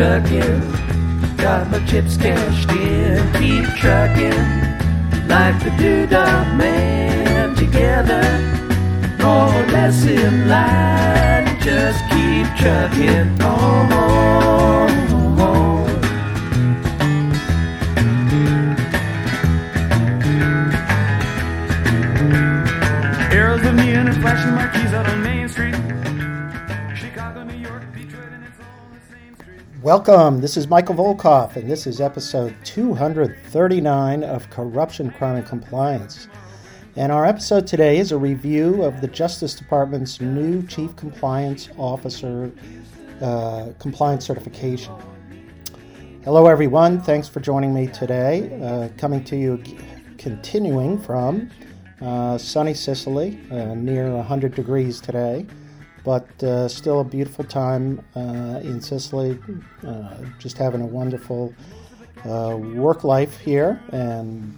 trucking. Got my chips cashed in. Keep trucking like the Doodah Man. Together, more or less in line. Just keep trucking on. Welcome. This is Michael Volkov, and this is episode 239 of Corruption, Crime, and Compliance. And our episode today is a review of the Justice Department's new Chief Compliance Officer uh, compliance certification. Hello, everyone. Thanks for joining me today. Uh, coming to you, continuing from uh, sunny Sicily, uh, near 100 degrees today but uh, still a beautiful time uh, in Sicily. Uh, just having a wonderful uh, work life here and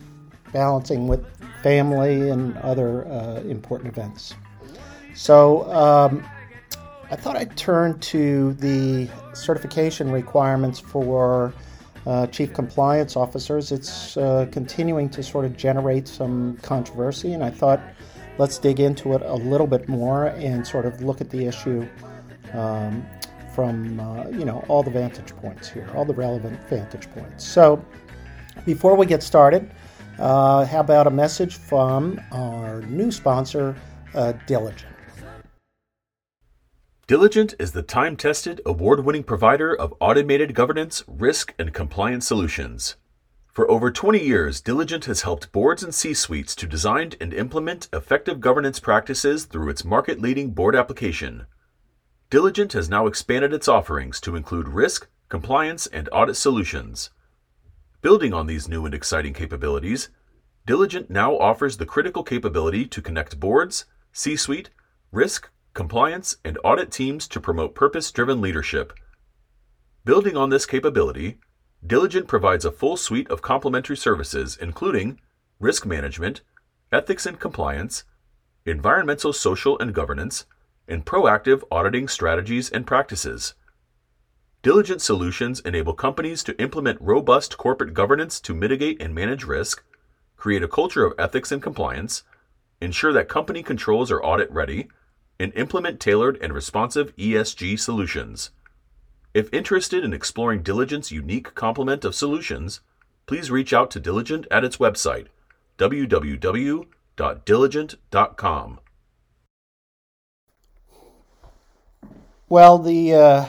balancing with family and other uh, important events. So um, I thought I'd turn to the certification requirements for. Uh, chief compliance officers. It's continuing to sort of generate some controversy, and I thought let's dig into it a little bit more and sort of look at the issue um, from uh, you know all the vantage points here, all the relevant vantage points. So before we get started, uh, how about a message from our new sponsor, uh, Diligent? Diligent is the time tested, award winning provider of automated governance, risk, and compliance solutions. For over 20 years, Diligent has helped boards and C suites to design and implement effective governance practices through its market leading board application. Diligent has now expanded its offerings to include risk, compliance, and audit solutions. Building on these new and exciting capabilities, Diligent now offers the critical capability to connect boards, C suite, risk, compliance, and audit teams to promote purpose driven leadership. Building on this capability, Diligent provides a full suite of complementary services, including risk management, ethics and compliance, environmental, social, and governance, and proactive auditing strategies and practices. Diligent solutions enable companies to implement robust corporate governance to mitigate and manage risk, create a culture of ethics and compliance, ensure that company controls are audit ready, and implement tailored and responsive ESG solutions. If interested in exploring Diligent's unique complement of solutions, please reach out to Diligent at its website, www.diligent.com. Well, the uh,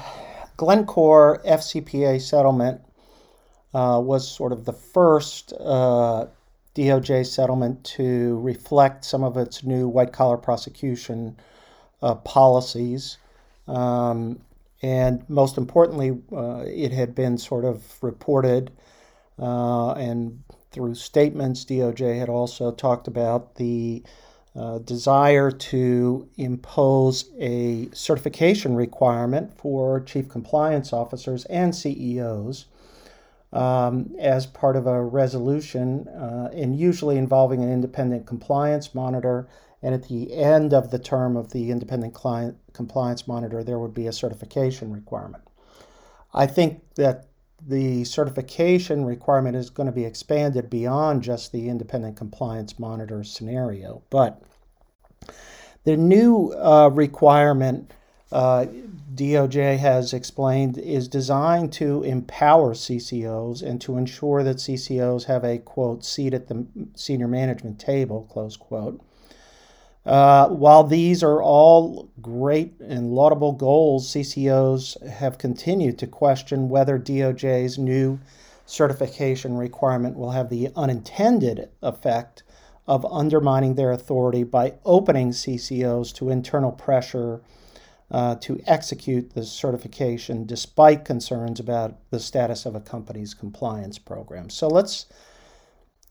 Glencore FCPA settlement uh, was sort of the first uh, DOJ settlement to reflect some of its new white collar prosecution uh, policies. Um, and most importantly, uh, it had been sort of reported uh, and through statements, DOJ had also talked about the uh, desire to impose a certification requirement for chief compliance officers and CEOs um, as part of a resolution, uh, and usually involving an independent compliance monitor. And at the end of the term of the independent client compliance monitor, there would be a certification requirement. I think that the certification requirement is going to be expanded beyond just the independent compliance monitor scenario. But the new uh, requirement, uh, DOJ has explained, is designed to empower CCOs and to ensure that CCOs have a quote seat at the senior management table, close quote. Uh, while these are all great and laudable goals, CCOs have continued to question whether DOJ's new certification requirement will have the unintended effect of undermining their authority by opening CCOs to internal pressure uh, to execute the certification despite concerns about the status of a company's compliance program. So let's,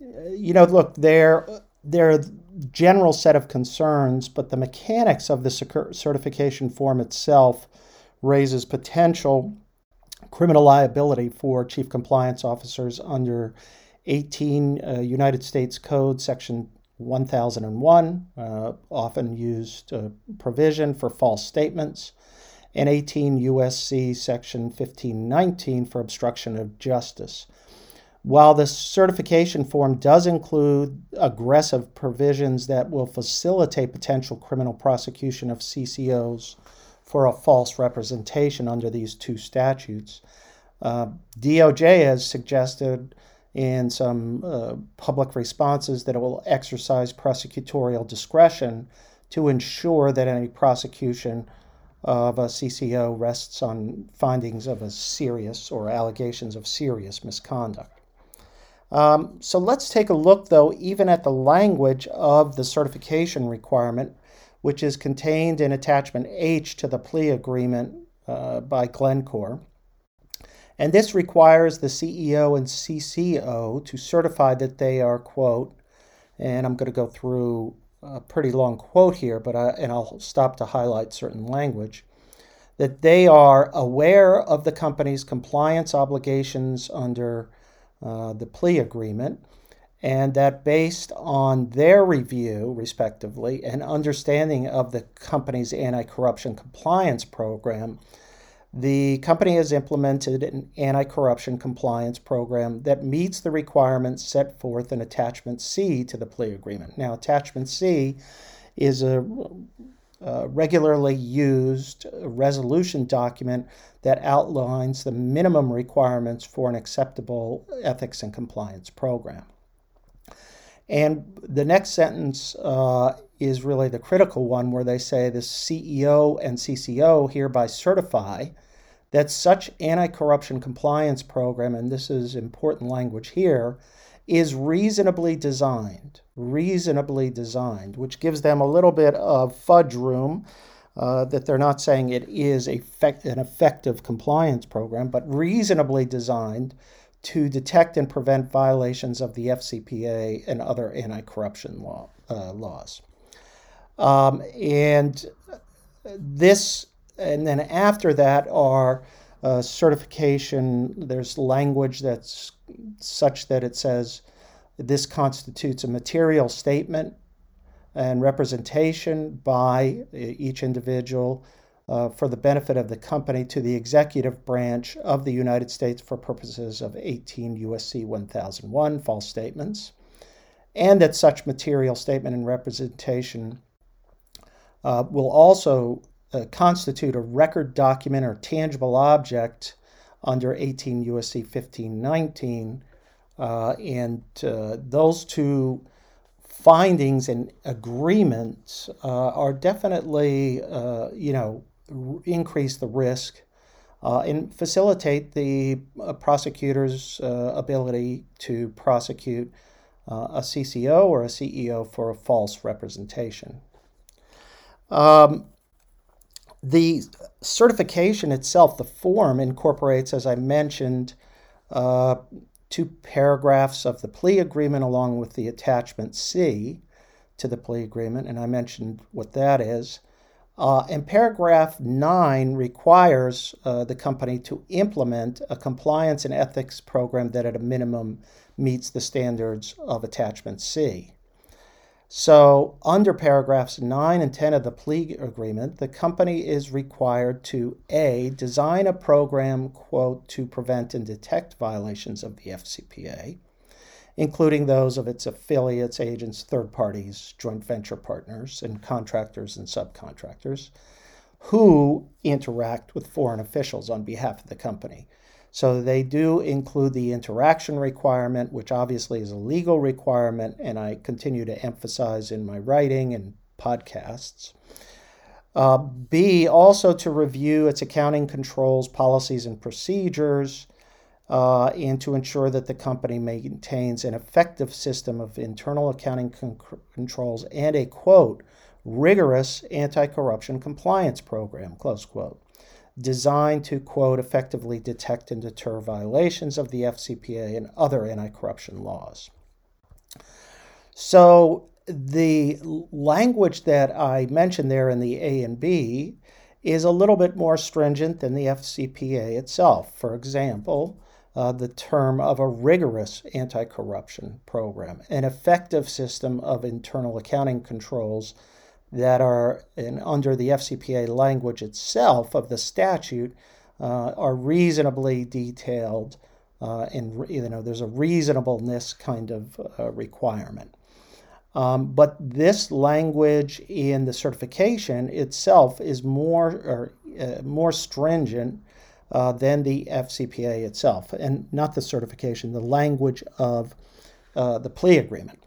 you know, look, there there are general set of concerns, but the mechanics of the certification form itself raises potential criminal liability for chief compliance officers under 18 uh, United States Code, Section 1001, uh, often used uh, provision for false statements, and 18 USC Section 1519 for obstruction of justice. While the certification form does include aggressive provisions that will facilitate potential criminal prosecution of CCOs for a false representation under these two statutes, uh, DOJ has suggested in some uh, public responses that it will exercise prosecutorial discretion to ensure that any prosecution of a CCO rests on findings of a serious or allegations of serious misconduct. Um, so let's take a look, though, even at the language of the certification requirement, which is contained in Attachment H to the plea agreement uh, by Glencore. And this requires the CEO and CCO to certify that they are, quote, and I'm going to go through a pretty long quote here, but I, and I'll stop to highlight certain language, that they are aware of the company's compliance obligations under uh, the plea agreement, and that based on their review, respectively, and understanding of the company's anti corruption compliance program, the company has implemented an anti corruption compliance program that meets the requirements set forth in Attachment C to the plea agreement. Now, Attachment C is a, a regularly used resolution document that outlines the minimum requirements for an acceptable ethics and compliance program. And the next sentence uh, is really the critical one where they say the CEO and CCO hereby certify that such anti corruption compliance program, and this is important language here, is reasonably designed, reasonably designed, which gives them a little bit of fudge room. Uh, that they're not saying it is a an effective compliance program, but reasonably designed to detect and prevent violations of the FCPA and other anti corruption law, uh, laws. Um, and this, and then after that are uh, certification. There's language that's such that it says this constitutes a material statement and representation by each individual uh, for the benefit of the company to the executive branch of the United States for purposes of 18 USC 1001 false statements, and that such material statement and representation uh, will also uh, constitute a record document or tangible object under 18 USC 1519. Uh, and uh, those two findings and agreements uh, are definitely, uh, you know, increase the risk uh, and facilitate the prosecutor's ability to prosecute a CCO or a CEO for a false representation. Um, the certification itself, the form, incorporates, as I mentioned, uh, two paragraphs of the plea agreement along with the attachment C to the plea agreement, and I mentioned what that is. Uh, and paragraph 9 requires uh, the company to implement a compliance and ethics program that, at a minimum, meets the standards of attachment C. So, under paragraphs 9 and 10 of the plea agreement, the company is required to A, design a program, quote, to prevent and detect violations of the FCPA, including those of its affiliates, agents, third parties, joint venture partners, and contractors and subcontractors who interact with foreign officials on behalf of the company. So they do include the interaction requirement, which obviously is a legal requirement, and I continue to emphasize in my writing and podcasts. Uh, B, also to review its accounting controls, policies, and procedures, uh, and to ensure that the company maintains an effective system of internal accounting con- controls and a quote, rigorous anti corruption compliance program, close quote designed to, quote, effectively detect and deter violations of the FCPA and other anti corruption laws. So, the language that I mentioned there in the A and B is a little bit more stringent than the FCPA itself. For example, uh, the term of a rigorous anti corruption program, an effective system of internal accounting controls that are in, under the FCPA language itself of the statute uh, are reasonably detailed uh, and you know there's a reasonableness kind of uh, requirement. Um, but this language in the certification itself is more or, uh, more stringent uh, than the FCPA itself, and not the certification, the language of uh, the plea agreement.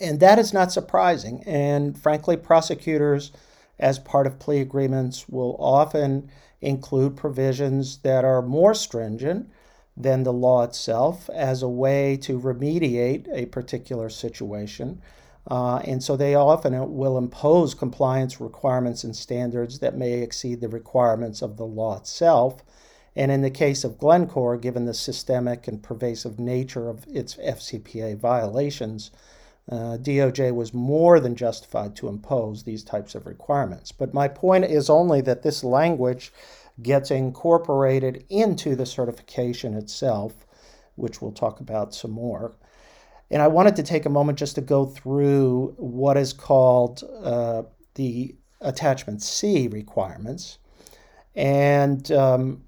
And that is not surprising. And frankly, prosecutors, as part of plea agreements, will often include provisions that are more stringent than the law itself as a way to remediate a particular situation. Uh, and so they often will impose compliance requirements and standards that may exceed the requirements of the law itself. And in the case of Glencore, given the systemic and pervasive nature of its FCPA violations, uh, DOJ was more than justified to impose these types of requirements. But my point is only that this language gets incorporated into the certification itself, which we'll talk about some more. And I wanted to take a moment just to go through what is called uh, the attachment C requirements. And um,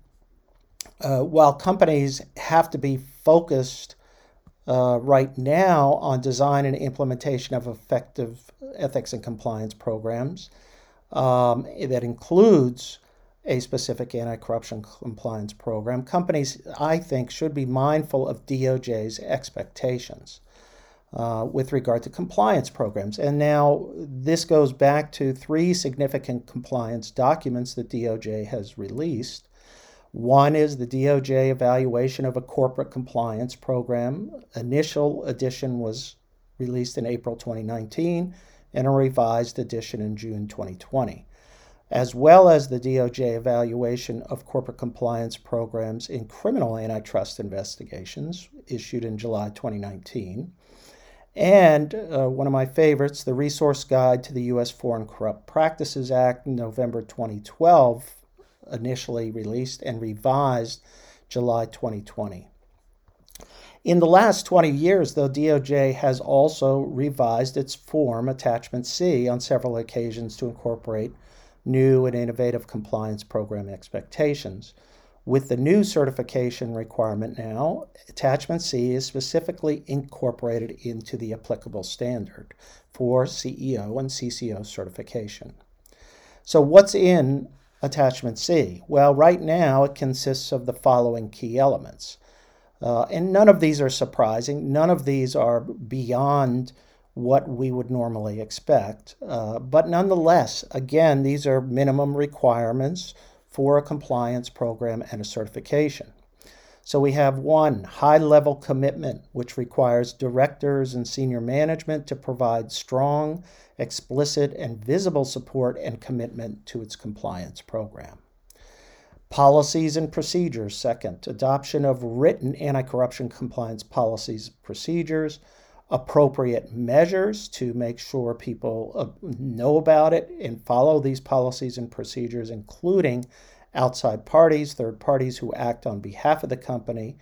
uh, while companies have to be focused uh, right now on design and implementation of effective ethics and compliance programs, um, that includes a specific anti corruption compliance program, companies, I think, should be mindful of DOJ's expectations uh, with regard to compliance programs. And now this goes back to three significant compliance documents that DOJ has released. One is the DOJ evaluation of a corporate compliance program. Initial edition was released in April 2019 and a revised edition in June 2020 as well as the DOJ evaluation of corporate compliance programs in criminal antitrust investigations issued in July 2019. And uh, one of my favorites, the Resource Guide to the U.S. Foreign Corrupt Practices Act, November 2012, initially released and revised July 2020. In the last 20 years, though, DOJ has also revised its form, Attachment C, on several occasions to incorporate new and innovative compliance program expectations. With the new certification requirement now, Attachment C is specifically incorporated into the applicable standard for CEO and CCO certification. So, what's in Attachment C? Well, right now it consists of the following key elements. Uh, and none of these are surprising, none of these are beyond what we would normally expect. Uh, but nonetheless, again, these are minimum requirements for a compliance program and a certification. So we have one high level commitment, which requires directors and senior management to provide strong, explicit, and visible support and commitment to its compliance program. Policies and procedures, second, adoption of written anti corruption compliance policies procedures appropriate measures to make sure people uh, know about it and follow these policies and procedures, including outside parties, third parties who act on behalf of the company,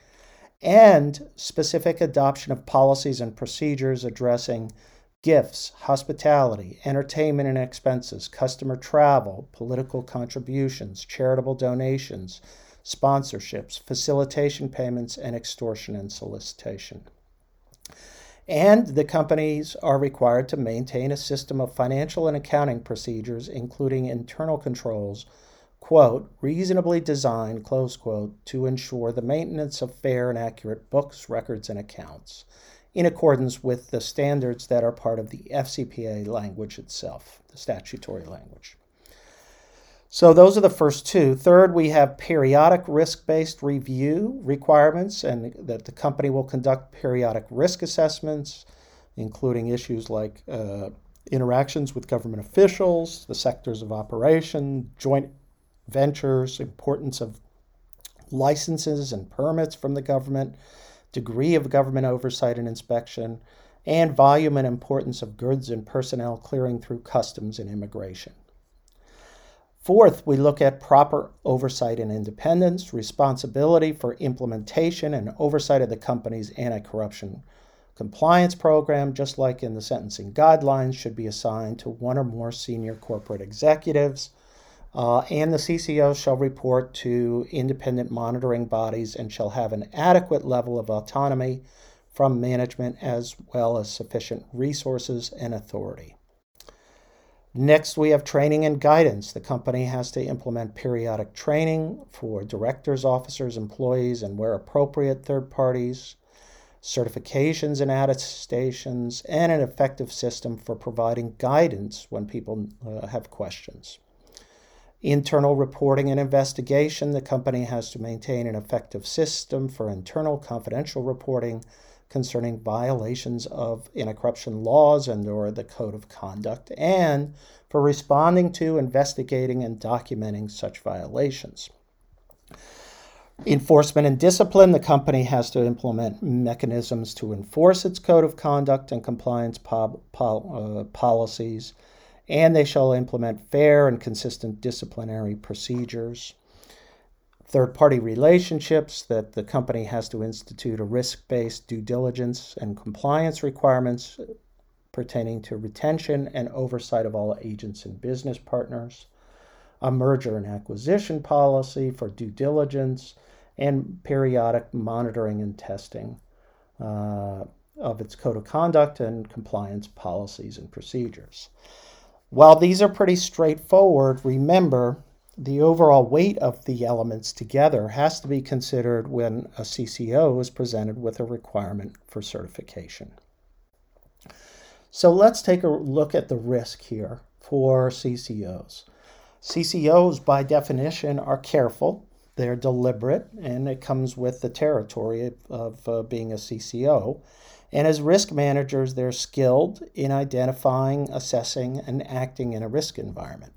and specific adoption of policies and procedures addressing gifts, hospitality, entertainment and expenses, customer travel, political contributions, charitable donations, sponsorships, facilitation payments, and extortion and solicitation. And the companies are required to maintain a system of financial and accounting procedures, including internal controls, quote, reasonably designed, close quote, to ensure the maintenance of fair and accurate books, records, and accounts in accordance with the standards that are part of the FCPA language itself, the statutory language. So those are the first two. Third, we have periodic risk-based review requirements and that the company will conduct periodic risk assessments, including issues like uh, interactions with government officials, the sectors of operation, joint ventures, importance of licenses and permits from the government, degree of government oversight and inspection, and volume and importance of goods and personnel clearing through customs and immigration. Fourth, we look at proper oversight and independence, responsibility for implementation and oversight of the company's anti corruption compliance program, just like in the sentencing guidelines, should be assigned to one or more senior corporate executives. Uh, and the CCO shall report to independent monitoring bodies and shall have an adequate level of autonomy from management as well as sufficient resources and authority. Next, we have training and guidance. The company has to implement periodic training for directors, officers, employees, and where appropriate, third parties, certifications and attestations, and an effective system for providing guidance when people uh, have questions. Internal reporting and investigation. The company has to maintain an effective system for internal confidential reporting concerning violations of anti-corruption laws and or the code of conduct and for responding to investigating and documenting such violations. Enforcement and discipline. The company has to implement mechanisms to enforce its code of conduct and compliance po- uh, policies and they shall implement fair and consistent disciplinary procedures third party relationships that the company has to institute a risk based due diligence and compliance requirements pertaining to retention and oversight of all agents and business partners, a merger and acquisition policy for due diligence, and periodic monitoring and testing uh, of its code of conduct and compliance policies and procedures. While these are pretty straightforward, remember the overall weight of the elements together has to be considered when a CCO is presented with a requirement for certification. So let's take a look at the risk here for CCOs. CCOs, by definition, are careful, they're deliberate, and it comes with the territory of, of uh, being a CCO. And as risk managers, they're skilled in identifying, assessing, and acting in a risk environment.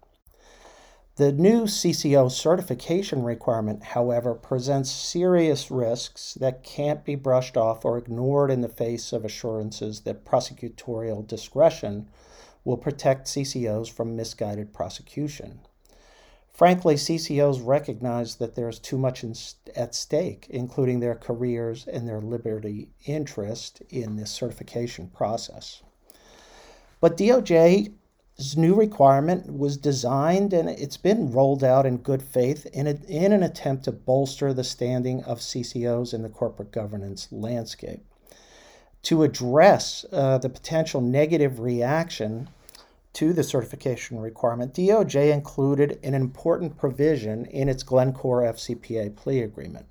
The new CCO certification requirement, however, presents serious risks that can't be brushed off or ignored in the face of assurances that prosecutorial discretion will protect CCOs from misguided prosecution. Frankly, CCOs recognize that there's too much in, at stake, including their careers and their liberty interest in this certification process. But DOJ's new requirement was designed and it's been rolled out in good faith in, a, in an attempt to bolster the standing of CCOs in the corporate governance landscape. To address uh, the potential negative reaction to the certification requirement, DOJ included an important provision in its Glencore FCPA plea agreement.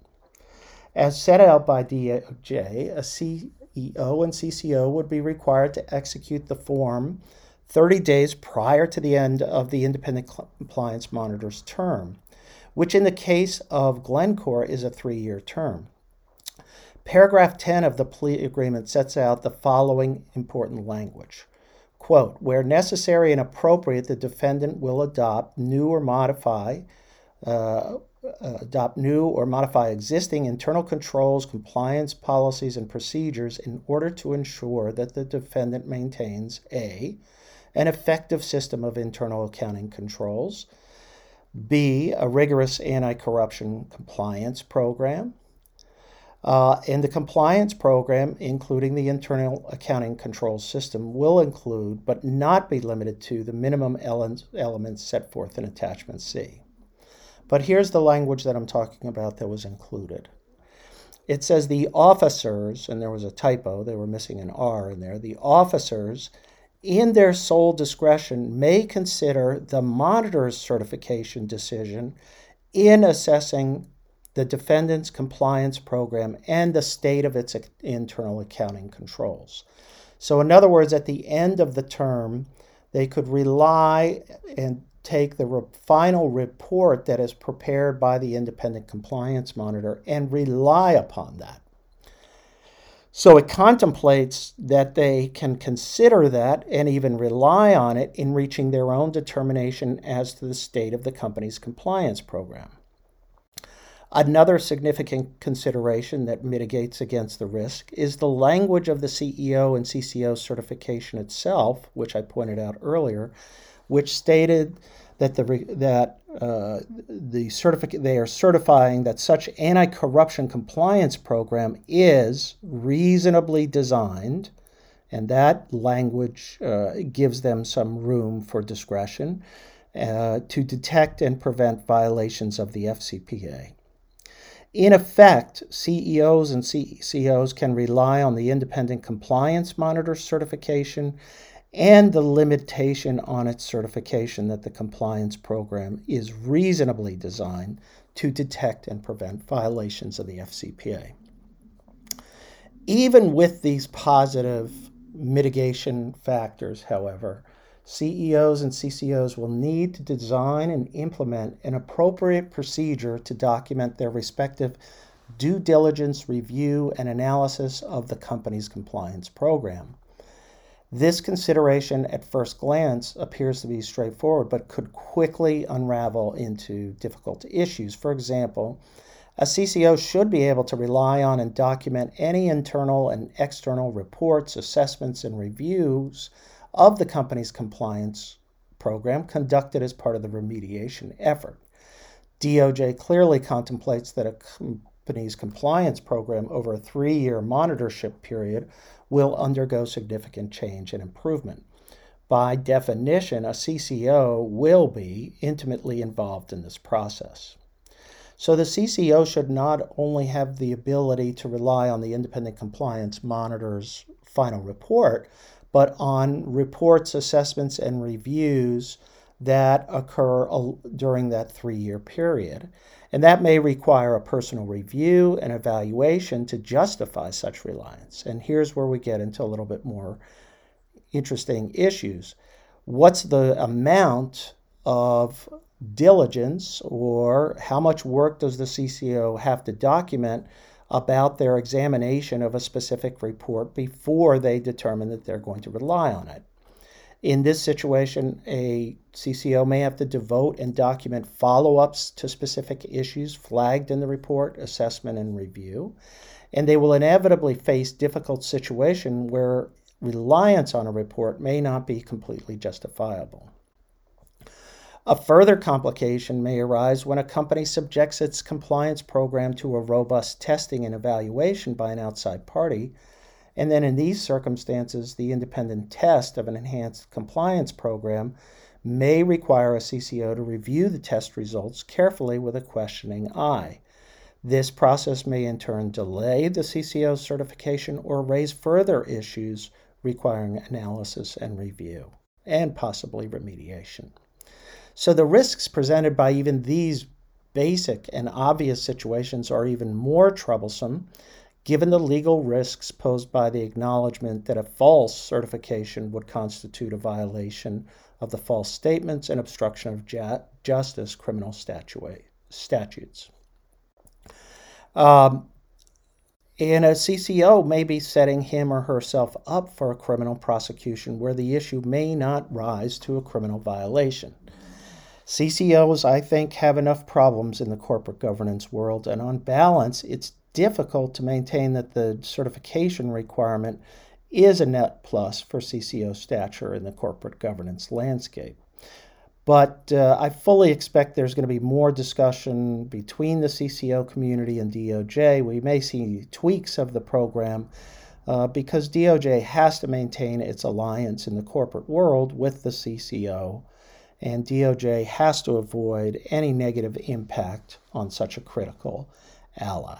As set out by DOJ, a CEO and CCO would be required to execute the form 30 days prior to the end of the independent compliance monitor's term, which in the case of Glencore is a three year term. Paragraph 10 of the plea agreement sets out the following important language. Quote, where necessary and appropriate, the defendant will adopt new or modify uh, adopt new or modify existing internal controls, compliance policies, and procedures in order to ensure that the defendant maintains a an effective system of internal accounting controls, B, a rigorous anti corruption compliance program. Uh, and the compliance program, including the internal accounting control system, will include, but not be limited to, the minimum elements set forth in Attachment C. But here's the language that I'm talking about that was included. It says the officers, and there was a typo, they were missing an R in there, the officers in their sole discretion, may consider the monitor's certification decision in assessing the defendant's compliance program and the state of its internal accounting controls. So, in other words, at the end of the term, they could rely and take the re- final report that is prepared by the independent compliance monitor and rely upon that. So it contemplates that they can consider that and even rely on it in reaching their own determination as to the state of the company's compliance program. Another significant consideration that mitigates against the risk is the language of the CEO and CCO certification itself, which I pointed out earlier, which stated that the that uh, the certificate they are certifying that such anti-corruption compliance program is reasonably designed, and that language uh, gives them some room for discretion uh, to detect and prevent violations of the FCPA. In effect, CEOs and CCOs can rely on the independent compliance monitor certification and the limitation on its certification that the compliance program is reasonably designed to detect and prevent violations of the FCPA. Even with these positive mitigation factors, however, CEOs and CCOs will need to design and implement an appropriate procedure to document their respective due diligence review and analysis of the company's compliance program. This consideration at first glance appears to be straightforward, but could quickly unravel into difficult issues. For example, a CCO should be able to rely on and document any internal and external reports, assessments, and reviews of the company's compliance program conducted as part of the remediation effort. DOJ clearly contemplates that a company's compliance program over a three year monitorship period will undergo significant change and improvement. By definition, a CCO will be intimately involved in this process. So the CCO should not only have the ability to rely on the independent compliance monitor's final report, but on reports, assessments, and reviews that occur during that three year period. And that may require a personal review and evaluation to justify such reliance. And here's where we get into a little bit more interesting issues. What's the amount of diligence or how much work does the CCO have to document about their examination of a specific report before they determine that they're going to rely on it? In this situation, a CCO may have to devote and document follow ups to specific issues flagged in the report, assessment, and review. And they will inevitably face difficult situations where reliance on a report may not be completely justifiable. A further complication may arise when a company subjects its compliance program to a robust testing and evaluation by an outside party and then in these circumstances, the independent test of an enhanced compliance program may require a CCO to review the test results carefully with a questioning eye. This process may in turn delay the CCO certification or raise further issues requiring analysis and review, and possibly remediation. So the risks presented by even these basic and obvious situations are even more troublesome given the legal risks posed by the acknowledgement that a false certification would constitute a violation of the false statements and obstruction of justice criminal statutes. Um, and a CCO may be setting him or herself up for a criminal prosecution where the issue may not rise to a criminal violation. CCOs, I think, have enough problems in the corporate governance world, and on balance, it's difficult to maintain that the certification requirement is a net plus for CCO stature in the corporate governance landscape. But uh, I fully expect there's going to be more discussion between the CCO community and DOJ. We may see tweaks of the program uh, because DOJ has to maintain its alliance in the corporate world with the CCO, and DOJ has to avoid any negative impact on such a critical ally.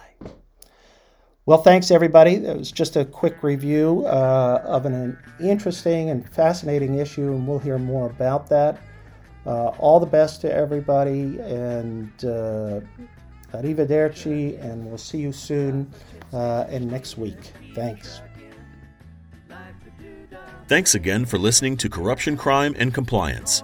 Well, thanks everybody. It was just a quick review uh, of an interesting and fascinating issue, and we'll hear more about that. Uh, all the best to everybody, and uh, arrivederci, and we'll see you soon uh, and next week. Thanks. Thanks again for listening to Corruption, Crime, and Compliance.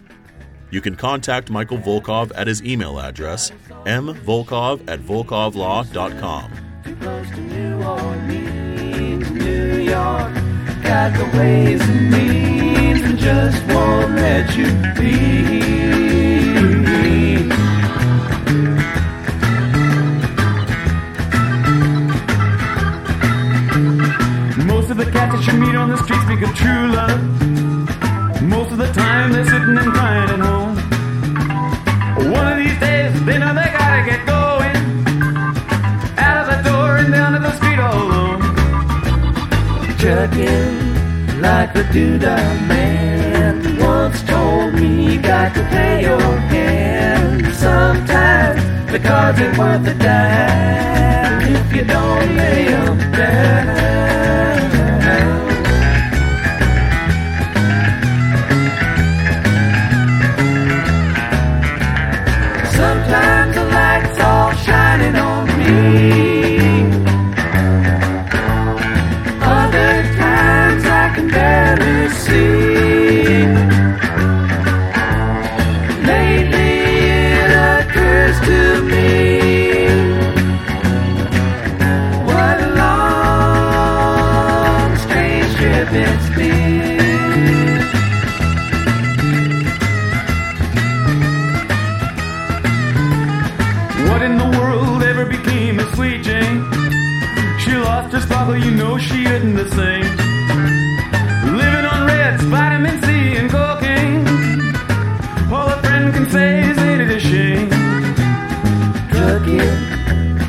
You can contact Michael Volkov at his email address, mvolkov at volkovlaw.com. Got the ways and means and just won't let you be. Most of the cats that you meet on the speak of true love. Most of the time they're sitting and crying at home. One of these days they know they gotta get going. Out of the door and down to the street all alone. Chucking like the doodah man once told me you got to pay your hand. Sometimes the cards ain't worth a dime if you don't lay 'em down. On me. Ever became of Sweet Jane? She lost her sparkle, you know she isn't the same. Living on reds, vitamin C, and cocaine. All a friend can say is ain't it a shame? Trucking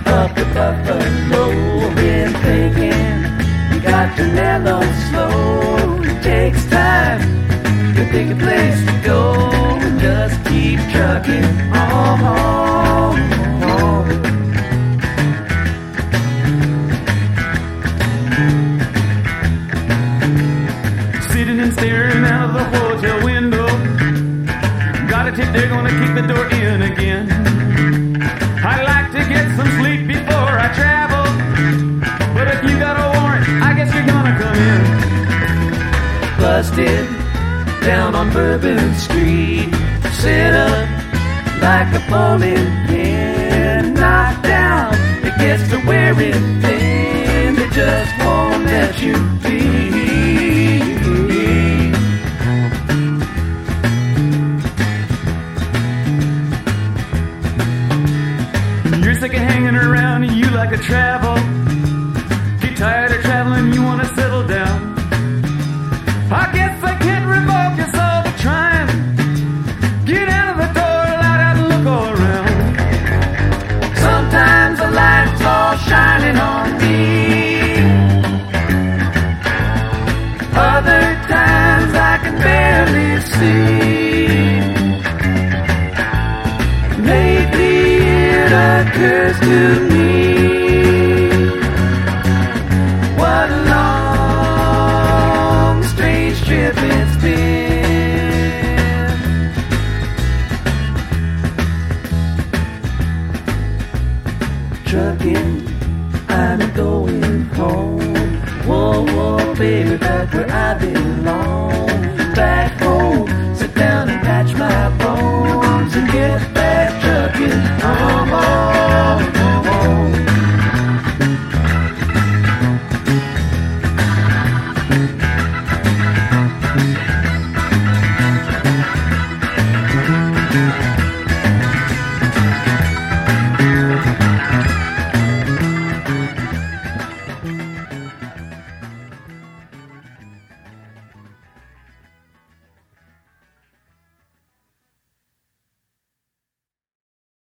up the buffalo, been thinking you got to mellow slow. It takes time to pick a place to go just keep trucking on. Down on Bourbon Street. Sit up like a bowling pin, knocked down. It gets to wearing thin. They just won't let you be. You're sick of hanging around and you like to travel.